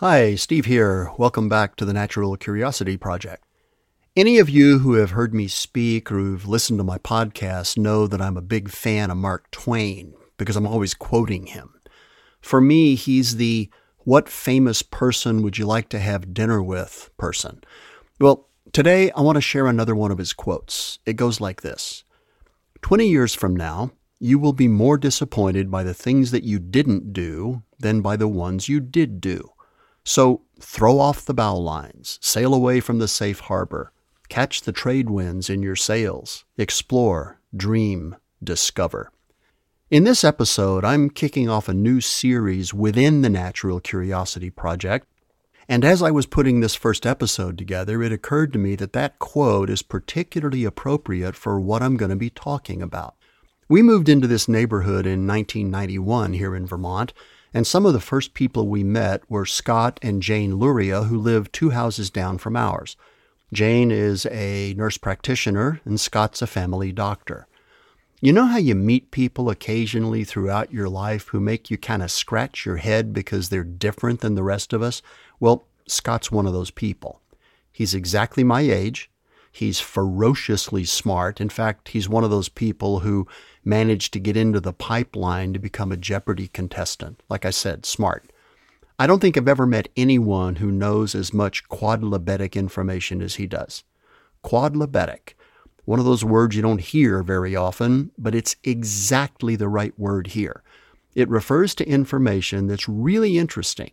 Hi, Steve here. Welcome back to the Natural Curiosity Project. Any of you who have heard me speak or who've listened to my podcast know that I'm a big fan of Mark Twain because I'm always quoting him. For me, he's the what famous person would you like to have dinner with person. Well, today I want to share another one of his quotes. It goes like this 20 years from now, you will be more disappointed by the things that you didn't do than by the ones you did do. So throw off the bow lines, sail away from the safe harbor, catch the trade winds in your sails, explore, dream, discover. In this episode, I'm kicking off a new series within the Natural Curiosity Project. And as I was putting this first episode together, it occurred to me that that quote is particularly appropriate for what I'm going to be talking about. We moved into this neighborhood in 1991 here in Vermont, and some of the first people we met were Scott and Jane Luria, who live two houses down from ours. Jane is a nurse practitioner, and Scott's a family doctor. You know how you meet people occasionally throughout your life who make you kind of scratch your head because they're different than the rest of us? Well, Scott's one of those people. He's exactly my age. He's ferociously smart. In fact, he's one of those people who managed to get into the pipeline to become a Jeopardy contestant. Like I said, smart. I don't think I've ever met anyone who knows as much quodlibetic information as he does. Quodlibetic. One of those words you don't hear very often, but it's exactly the right word here. It refers to information that's really interesting,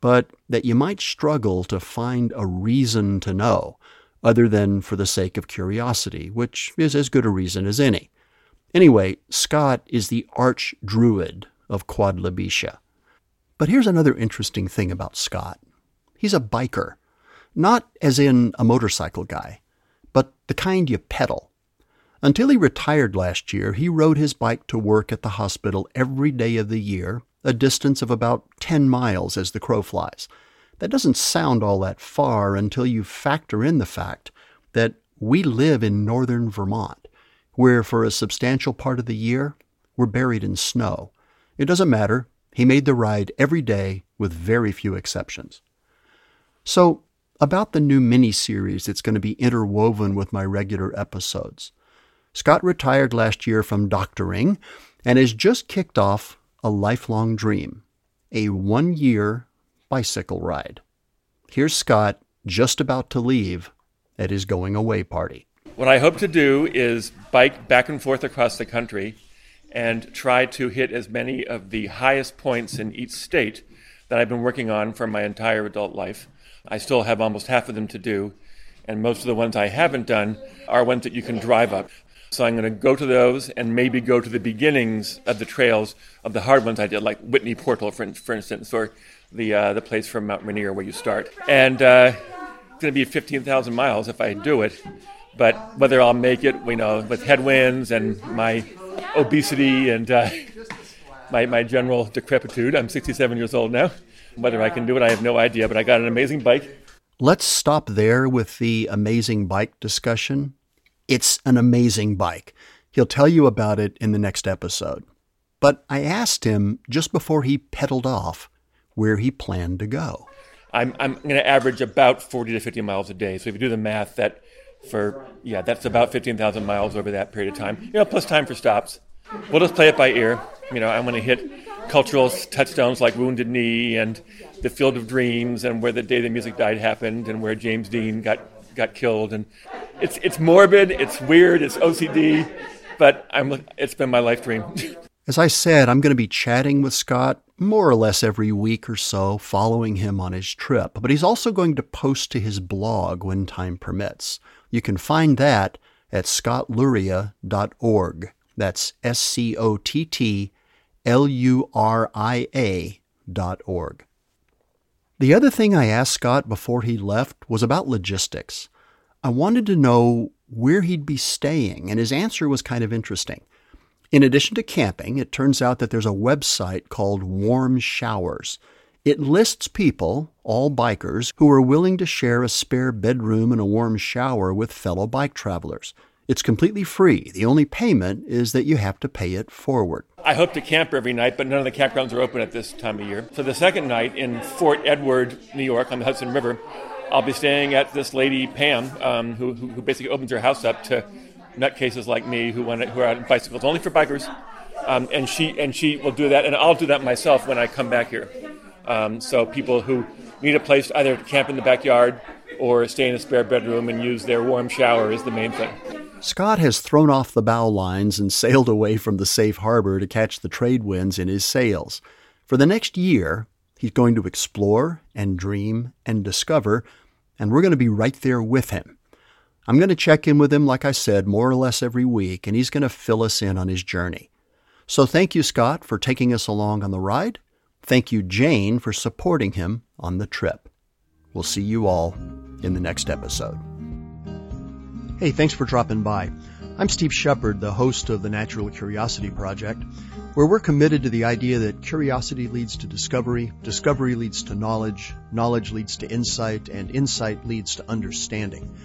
but that you might struggle to find a reason to know, other than for the sake of curiosity, which is as good a reason as any. Anyway, Scott is the arch druid of Quodlibetia. But here's another interesting thing about Scott he's a biker, not as in a motorcycle guy, but the kind you pedal. Until he retired last year, he rode his bike to work at the hospital every day of the year, a distance of about 10 miles as the crow flies. That doesn't sound all that far until you factor in the fact that we live in northern Vermont where for a substantial part of the year we're buried in snow. It doesn't matter. He made the ride every day with very few exceptions. So, about the new mini series that's going to be interwoven with my regular episodes. Scott retired last year from doctoring and has just kicked off a lifelong dream a one year bicycle ride. Here's Scott just about to leave at his going away party. What I hope to do is bike back and forth across the country and try to hit as many of the highest points in each state that I've been working on for my entire adult life. I still have almost half of them to do, and most of the ones I haven't done are ones that you can drive up. So I'm going to go to those and maybe go to the beginnings of the trails of the hard ones I did, like Whitney Portal, for, for instance, or the uh, the place from Mount Rainier where you start. And uh, it's going to be 15,000 miles if I do it. But whether I'll make it, you know, with headwinds and my obesity and uh, my, my general decrepitude, I'm 67 years old now. Whether I can do it, I have no idea, but I got an amazing bike. Let's stop there with the amazing bike discussion. It's an amazing bike. He'll tell you about it in the next episode. But I asked him just before he pedaled off where he planned to go. I'm, I'm going to average about 40 to 50 miles a day. So if you do the math, that for yeah, that's about 15,000 miles over that period of time. You know, plus time for stops. We'll just play it by ear. You know, I'm going to hit cultural touchstones like Wounded Knee and the Field of Dreams and where the day the music died happened and where James Dean got got killed. And it's it's morbid, it's weird, it's OCD, but I'm it's been my life dream. As I said, I'm going to be chatting with Scott more or less every week or so, following him on his trip. But he's also going to post to his blog when time permits. You can find that at scottluria.org. That's S C O T T L U R I A dot org. The other thing I asked Scott before he left was about logistics. I wanted to know where he'd be staying, and his answer was kind of interesting. In addition to camping, it turns out that there's a website called Warm Showers. It lists people, all bikers, who are willing to share a spare bedroom and a warm shower with fellow bike travelers. It's completely free. The only payment is that you have to pay it forward. I hope to camp every night, but none of the campgrounds are open at this time of year. So the second night in Fort Edward, New York, on the Hudson River, I'll be staying at this lady Pam, um, who, who, basically opens her house up to nutcases like me who want who are on bicycles only for bikers, um, and she and she will do that, and I'll do that myself when I come back here. Um, so people who need a place either to camp in the backyard or stay in a spare bedroom and use their warm shower is the main thing. Scott has thrown off the bow lines and sailed away from the safe harbor to catch the trade winds in his sails. For the next year, he's going to explore and dream and discover, and we're going to be right there with him. I'm going to check in with him, like I said, more or less every week, and he's going to fill us in on his journey. So thank you, Scott, for taking us along on the ride. Thank you, Jane, for supporting him on the trip. We'll see you all in the next episode. Hey, thanks for dropping by. I'm Steve Shepard, the host of the Natural Curiosity Project, where we're committed to the idea that curiosity leads to discovery, discovery leads to knowledge, knowledge leads to insight, and insight leads to understanding.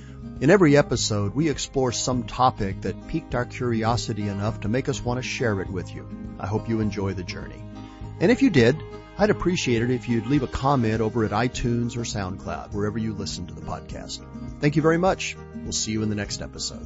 In every episode, we explore some topic that piqued our curiosity enough to make us want to share it with you. I hope you enjoy the journey. And if you did, I'd appreciate it if you'd leave a comment over at iTunes or SoundCloud, wherever you listen to the podcast. Thank you very much. We'll see you in the next episode.